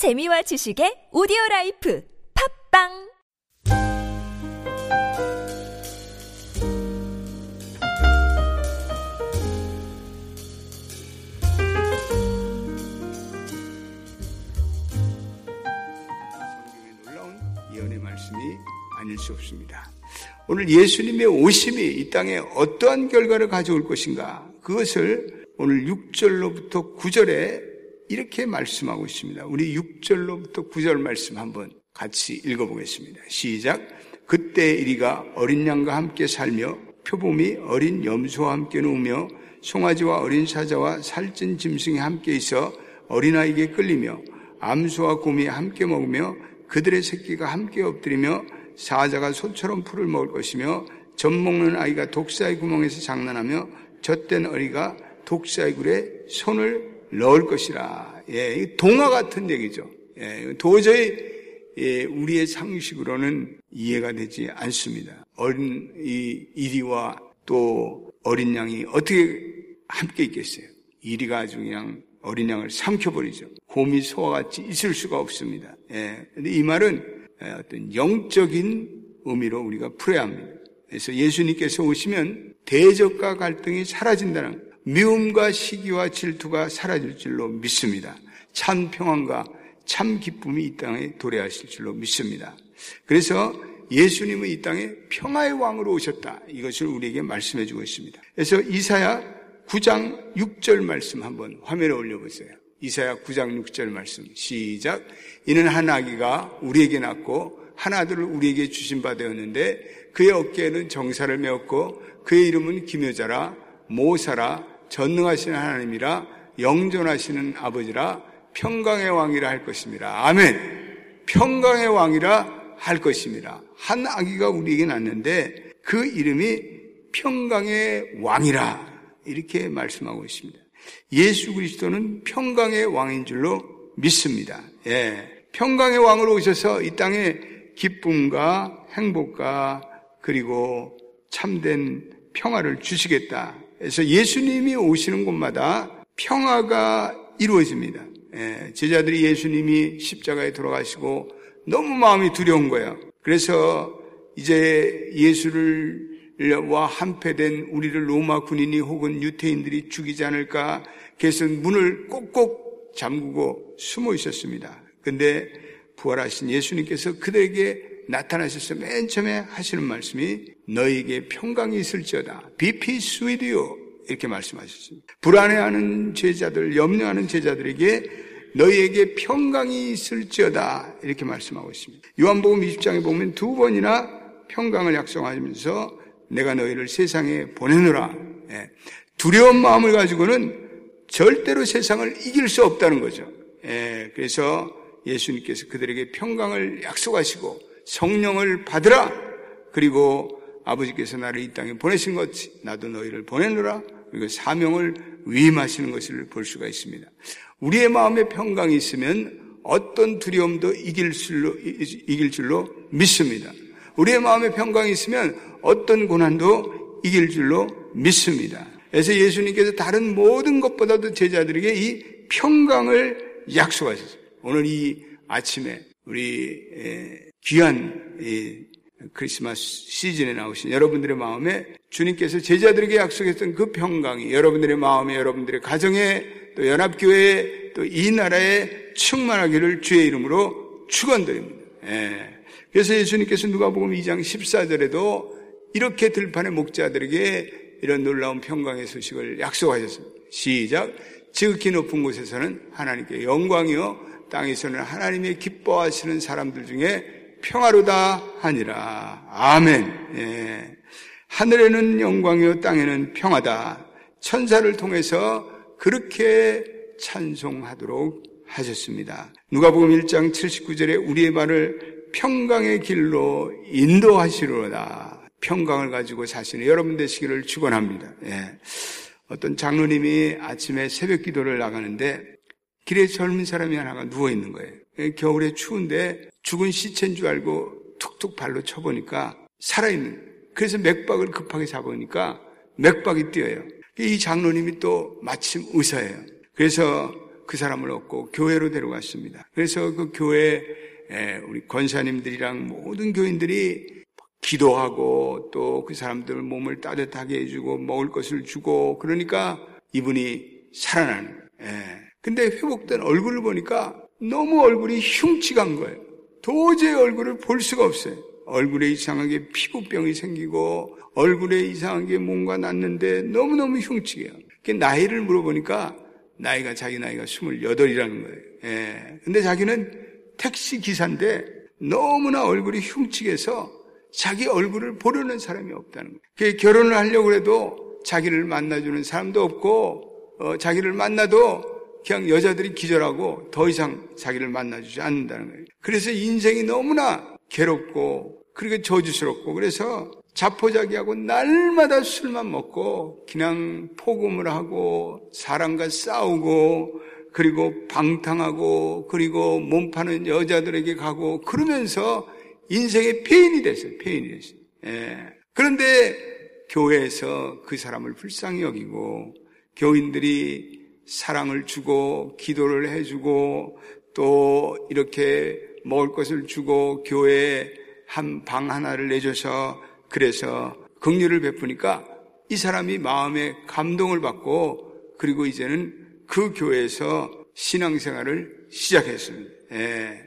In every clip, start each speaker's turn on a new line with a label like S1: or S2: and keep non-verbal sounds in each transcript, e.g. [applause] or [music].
S1: 재미와 지식의 오디오 life 팟빵
S2: 아닐 수 없습니다. 오늘 예수님의 오심이 이 땅에 어떠한 결과를 가져올 것인가 그것을 오늘 6절로부터 9절에 이렇게 말씀하고 있습니다. 우리 6절로부터 9절 말씀 한번 같이 읽어보겠습니다. 시작. 그때 이리가 어린 양과 함께 살며 표범이 어린 염소와 함께 누우며 송아지와 어린 사자와 살찐 짐승이 함께 있어 어린아이에게 끌리며 암소와 곰이 함께 먹으며 그들의 새끼가 함께 엎드리며 사자가 소처럼 풀을 먹을 것이며 젖 먹는 아이가 독사의 구멍에서 장난하며 젖된 어리가 독사의 굴에 손을 넣을 것이라. 예, 동화 같은 얘기죠. 예, 도저히 예, 우리의 상식으로는 이해가 되지 않습니다. 어린 이 이리와 또 어린 양이 어떻게 함께 있겠어요? 이리가 아주 그냥 어린 양을 삼켜버리죠. 곰이 소와 같이 있을 수가 없습니다. 예, 근데 이 말은 어떤 영적인 의미로 우리가 풀어야 합니다. 그래서 예수님께서 오시면 대적과 갈등이 사라진다는 미움과 시기와 질투가 사라질 줄로 믿습니다. 참 평안과 참 기쁨이 이 땅에 도래하실 줄로 믿습니다. 그래서 예수님은 이 땅에 평화의 왕으로 오셨다. 이것을 우리에게 말씀해 주고 있습니다. 그래서 이사야 9장 6절 말씀 한번 화면에 올려보세요. 이사야 9장 6절 말씀 시작. 이는 한 아기가 우리에게 낳고 한 아들을 우리에게 주신 바 되었는데 그의 어깨에는 정사를 메었고 그의 이름은 기묘자라 모사라 전능하시는 하나님이라 영존하시는 아버지라 평강의 왕이라 할 것입니다. 아멘. 평강의 왕이라 할 것입니다. 한 아기가 우리에게 낳는데 그 이름이 평강의 왕이라 이렇게 말씀하고 있습니다. 예수 그리스도는 평강의 왕인 줄로 믿습니다. 예. 평강의 왕으로 오셔서 이 땅에 기쁨과 행복과 그리고 참된 평화를 주시겠다. 그래서 예수님이 오시는 곳마다 평화가 이루어집니다. 예, 제자들이 예수님이 십자가에 돌아가시고 너무 마음이 두려운 거예요. 그래서 이제 예수를 와 한패된 우리를 로마 군인이 혹은 유태인들이 죽이지 않을까 그래서 문을 꼭꼭 잠그고 숨어 있었습니다. 근데 부활하신 예수님께서 그들에게 나타나셔서 맨 처음에 하시는 말씀이 너에게 평강이 있을지어다. Be peace with you. 이렇게 말씀하셨습니다. 불안해하는 제자들, 염려하는 제자들에게 너희에게 평강이 있을지어다. 이렇게 말씀하고 있습니다. 요한복음 20장에 보면 두 번이나 평강을 약속하면서 내가 너희를 세상에 보내노라. 예. 두려운 마음을 가지고는 절대로 세상을 이길 수 없다는 거죠. 예. 그래서 예수님께서 그들에게 평강을 약속하시고 성령을 받으라. 그리고 아버지께서 나를 이 땅에 보내신 것 나도 너희를 보내노라. 그리고 사명을 위임하시는 것을 볼 수가 있습니다. 우리의 마음에 평강이 있으면 어떤 두려움도 이길 줄로, 이길 줄로 믿습니다. 우리의 마음에 평강이 있으면 어떤 고난도 이길 줄로 믿습니다. 그래서 예수님께서 다른 모든 것보다도 제자들에게 이 평강을 약속하셨어요. 오늘 이 아침에 우리 귀한 크리스마스 시즌에 나오신 여러분들의 마음에 주님께서 제자들에게 약속했던 그 평강이 여러분들의 마음에 여러분들의 가정에 또 연합교회에 또 이 나라에 충만하기를 주의 이름으로 축원드립니다. 예. 그래서 예수님께서 누가복음 2장 14절에도 이렇게 들판의 목자들에게 이런 놀라운 평강의 소식을 약속하셨습니다. 시작. 지극히 높은 곳에서는 하나님께 영광이요 땅에서는 하나님의 기뻐하시는 사람들 중에 평화로다 하니라. 아멘. 예. 하늘에는 영광이요 땅에는 평화다. 천사를 통해서 그렇게 찬송하도록 하셨습니다. 누가복음 1장 79절에 우리의 발을 평강의 길로 인도하시로다. 평강을 가지고 사시는 여러분 되시기를 축원합니다. 예. 어떤 장로님이 아침에 새벽 기도를 나가는데 길에 젊은 사람이 하나가 누워 있는 거예요. 예, 겨울에 추운데 죽은 시체인 줄 알고 툭툭 발로 쳐보니까 살아있는. 그래서 맥박을 급하게 잡으니까 맥박이 뛰어요. 이 장로님이 또 마침 의사예요. 그래서 그 사람을 얻고 교회로 데려갔습니다. 그래서 그 교회 우리 권사님들이랑 모든 교인들이 기도하고 또 그 사람들 몸을 따뜻하게 해주고 먹을 것을 주고 그러니까 이분이 살아나는 거예요. 근데 회복된 얼굴을 보니까 너무 얼굴이 흉측한 거예요. 도저히 얼굴을 볼 수가 없어요. 얼굴에 이상하게 피부병이 생기고 얼굴에 이상하게 뭔가 났는데 너무너무 흉측해요. 나이를 물어보니까 나이가 자기 나이가 28이라는 거예요. 예. 근데 자기는 택시 기사인데 너무나 얼굴이 흉측해서 자기 얼굴을 보려는 사람이 없다는 거예요. 결혼을 하려고 해도 자기를 만나주는 사람도 없고 어, 자기를 만나도 그냥 여자들이 기절하고 더 이상 자기를 만나주지 않는다는 거예요. 그래서 인생이 너무나 괴롭고 그리고 저주스럽고 그래서 자포자기하고 날마다 술만 먹고 그냥 포금을 하고 사람과 싸우고 그리고 방탕하고 그리고 몸 파는 여자들에게 가고 그러면서 인생의 폐인이 됐어요. 폐인이 됐어요. 예. 그런데 교회에서 그 사람을 불쌍히 여기고 교인들이 사랑을 주고 기도를 해주고 또 이렇게 먹을 것을 주고 교회에 한 방 하나를 내줘서 그래서 긍휼을 베푸니까 이 사람이 마음에 감동을 받고 그리고 이제는 그 교회에서 신앙생활을 시작했습니다. 예.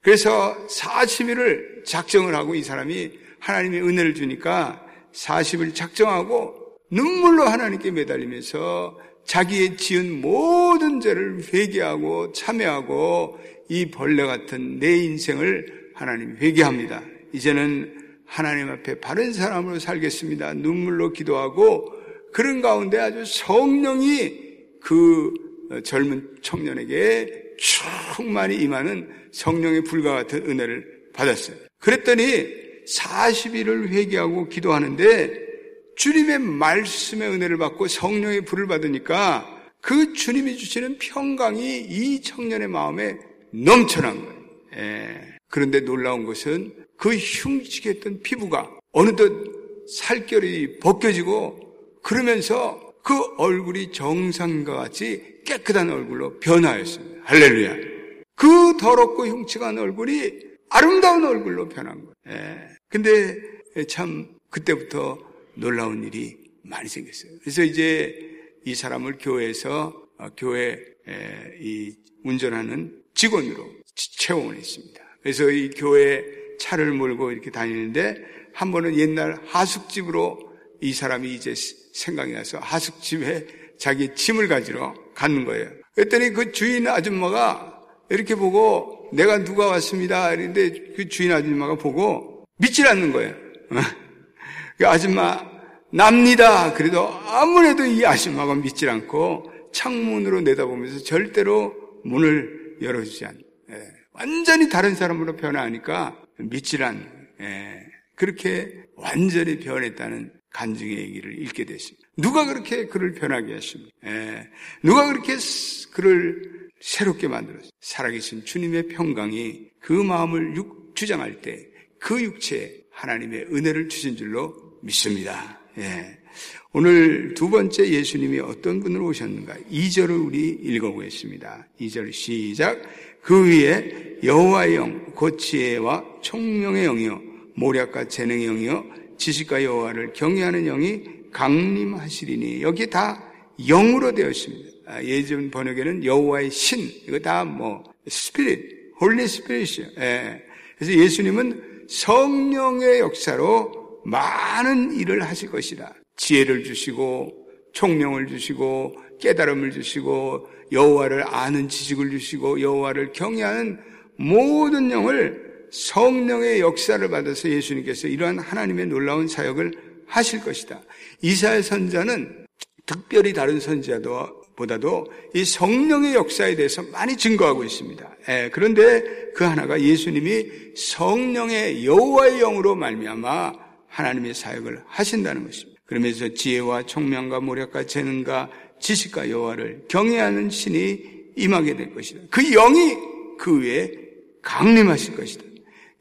S2: 그래서 40일을 작정을 하고 이 사람이 하나님의 은혜를 주니까 40일 작정하고 눈물로 하나님께 매달리면서 자기의 지은 모든 죄를 회개하고 참여하고 이 벌레 같은 내 인생을 하나님 회개합니다. 이제는 하나님 앞에 바른 사람으로 살겠습니다. 눈물로 기도하고 그런 가운데 아주 성령이 그 젊은 청년에게 충만히 임하는 성령의 불과 같은 은혜를 받았어요. 그랬더니 40일을 회개하고 기도하는데 주님의 말씀의 은혜를 받고 성령의 불을 받으니까 그 주님이 주시는 평강이 이 청년의 마음에 넘쳐난 거예요. 예. 그런데 놀라운 것은 그 흉측했던 피부가 어느덧 살결이 벗겨지고 그러면서 그 얼굴이 정상과 같이 깨끗한 얼굴로 변화했습니다. 할렐루야. 그 더럽고 흉측한 얼굴이 아름다운 얼굴로 변한 거예요. 예. 근데 참 그때부터 놀라운 일이 많이 생겼어요. 그래서 이제 이 사람을 교회에서 어, 교회 이 운전하는 직원으로 채용했습니다. 그래서 이 교회 차를 몰고 이렇게 다니는데 한 번은 옛날 하숙집으로 이 사람이 이제 생각이 나서 하숙집에 자기 짐을 가지러 갔는 거예요. 그랬더니 그 주인 아줌마가 이렇게 보고 내가 누가 왔습니다. 이랬는데 그 주인 아줌마가 보고 믿질 않는 거예요. [laughs] 그 아줌마 납니다. 그래도 아무래도 이 아줌마가 믿질 않고 창문으로 내다보면서 절대로 문을 열어주지 않. 예. 완전히 다른 사람으로 변화하니까 믿질 않. 예. 그렇게 완전히 변했다는 간증의 얘기를 읽게 됐습니다. 누가 그렇게 그를 변하게 하십니까? 예. 누가 그렇게 그를 새롭게 만들었어요? 살아계신 주님의 평강이 그 마음을 육, 주장할 때 그 육체에 하나님의 은혜를 주신 줄로 믿습니다. 예. 오늘 두 번째 예수님이 어떤 분으로 오셨는가? 2절을 우리 읽어보겠습니다. 2절 시작. 그 위에 여호와의 영, 고치의와 총명의 영이요, 모략과 재능의 영이요, 지식과 여호와를 경외하는 영이 강림하시리니 여기 다 영으로 되어 있습니다. 아, 예전 번역에는 여호와의 신 이거 다 뭐 spirit, Holy Spirit이요. 예. 그래서 예수님은 성령의 역사로 많은 일을 하실 것이다. 지혜를 주시고 총명을 주시고 깨달음을 주시고 여호와를 아는 지식을 주시고 여호와를 경외하는 모든 영을 성령의 역사를 받아서 예수님께서 이러한 하나님의 놀라운 사역을 하실 것이다. 이사야 선지자는 특별히 다른 선지자보다도 이 성령의 역사에 대해서 많이 증거하고 있습니다. 예, 그런데 그 하나가 예수님이 성령의 여호와의 영으로 말미암아 하나님의 사역을 하신다는 것입니다. 그러면서 지혜와 총명과 모략과 재능과 지식과 여호와를 경외하는 신이 임하게 될 것이다. 그 영이 그 위에 강림하실 것이다.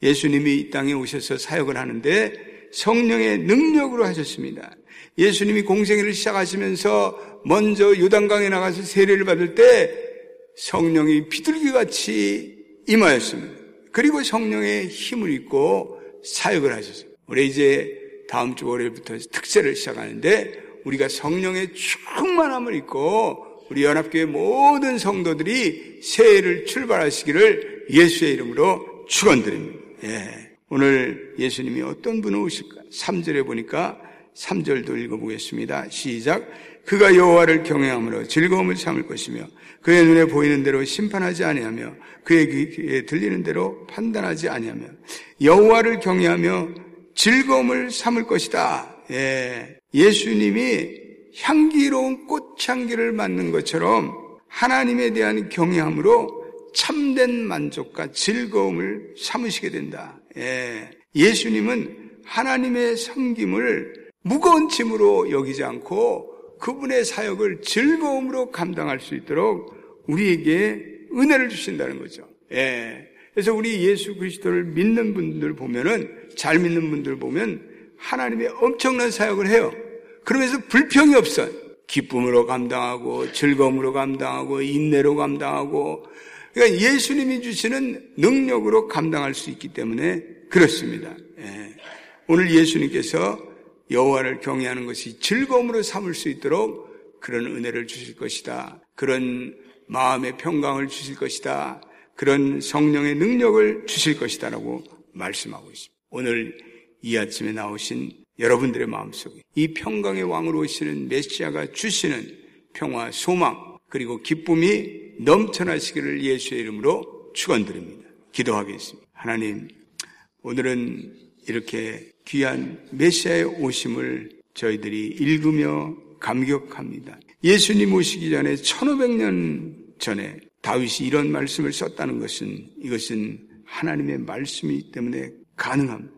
S2: 예수님이 이 땅에 오셔서 사역을 하는데 성령의 능력으로 하셨습니다. 예수님이 공생애를 시작하시면서 먼저 요단강에 나가서 세례를 받을 때 성령이 비둘기같이 임하였습니다. 그리고 성령의 힘을 입고 사역을 하셨어요. 우리 이제 다음 주 월요일부터 특세를 시작하는데 우리가 성령의 충만함을 입고 우리 연합교회 모든 성도들이 새해를 출발하시기를 예수의 이름으로 축원드립니다. 예. 오늘 예수님이 어떤 분을 오실까? 3절에 보니까 3절도 읽어보겠습니다. 시작. 그가 여호와를 경외함으로 즐거움을 삼을 것이며 그의 눈에 보이는 대로 심판하지 아니하며 그의 귀에 들리는 대로 판단하지 아니하며 여호와를 경외하며 즐거움을 삼을 것이다. 예. 예수님이 향기로운 꽃향기를 맡는 것처럼 하나님에 대한 경외함으로 참된 만족과 즐거움을 삼으시게 된다. 예. 예수님은 하나님의 섬김을 무거운 짐으로 여기지 않고 그분의 사역을 즐거움으로 감당할 수 있도록 우리에게 은혜를 주신다는 거죠. 예. 그래서 우리 예수 그리스도를 믿는 분들 보면은 잘 믿는 분들 보면 하나님의 엄청난 사역을 해요. 그러면서 불평이 없어요. 기쁨으로 감당하고 즐거움으로 감당하고 인내로 감당하고 그러니까 예수님이 주시는 능력으로 감당할 수 있기 때문에 그렇습니다. 예. 오늘 예수님께서 여호와를 경외하는 것이 즐거움으로 삼을 수 있도록 그런 은혜를 주실 것이다. 그런 마음의 평강을 주실 것이다. 그런 성령의 능력을 주실 것이다라고 말씀하고 있습니다. 오늘 이 아침에 나오신 여러분들의 마음속에 이 평강의 왕으로 오시는 메시아가 주시는 평화, 소망, 그리고 기쁨이 넘쳐나시기를 예수의 이름으로 축원드립니다. 기도하겠습니다. 하나님, 오늘은 이렇게 귀한 메시아의 오심을 저희들이 읽으며 감격합니다. 예수님 오시기 전에 1500년 전에 다윗이 이런 말씀을 썼다는 것은 이것은 하나님의 말씀이기 때문에 가능합니다.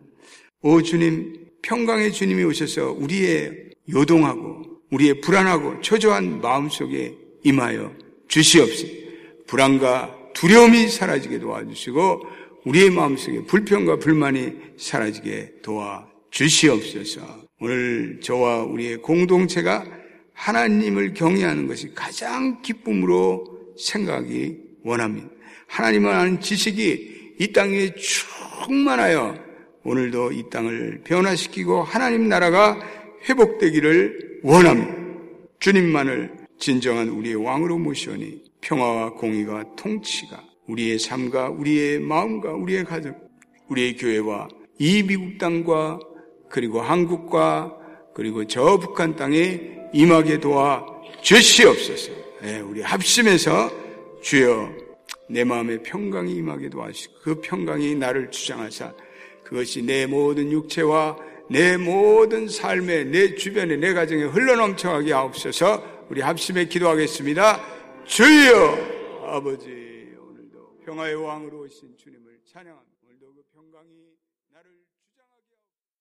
S2: 오 주님, 평강의 주님이 오셔서 우리의 요동하고 우리의 불안하고 초조한 마음 속에 임하여 주시옵소서. 불안과 두려움이 사라지게 도와주시고 우리의 마음속에 불평과 불만이 사라지게 도와 주시옵소서. 오늘 저와 우리의 공동체가 하나님을 경외하는 것이 가장 기쁨으로 생각이 원합니다. 하나님을 아는 지식이 이 땅에 충만하여 오늘도 이 땅을 변화시키고 하나님 나라가 회복되기를 원합니다. 주님만을 진정한 우리의 왕으로 모시오니 평화와 공의가 통치가 우리의 삶과 우리의 마음과 우리의 가족, 우리의 교회와 이 미국 땅과 그리고 한국과 그리고 저 북한 땅에 임하게 도와 주시옵소서. 네, 우리 합심해서 주여 내 마음에 평강이 임하게 도와주시고 그 평강이 나를 주장하사 그것이 내 모든 육체와 내 모든 삶에 내 주변에 내 가정에 흘러넘쳐가게 하옵소서 우리 합심해 기도하겠습니다. 주여 아버지 오늘도 평화의 왕으로 오신 주님을 찬양합니다.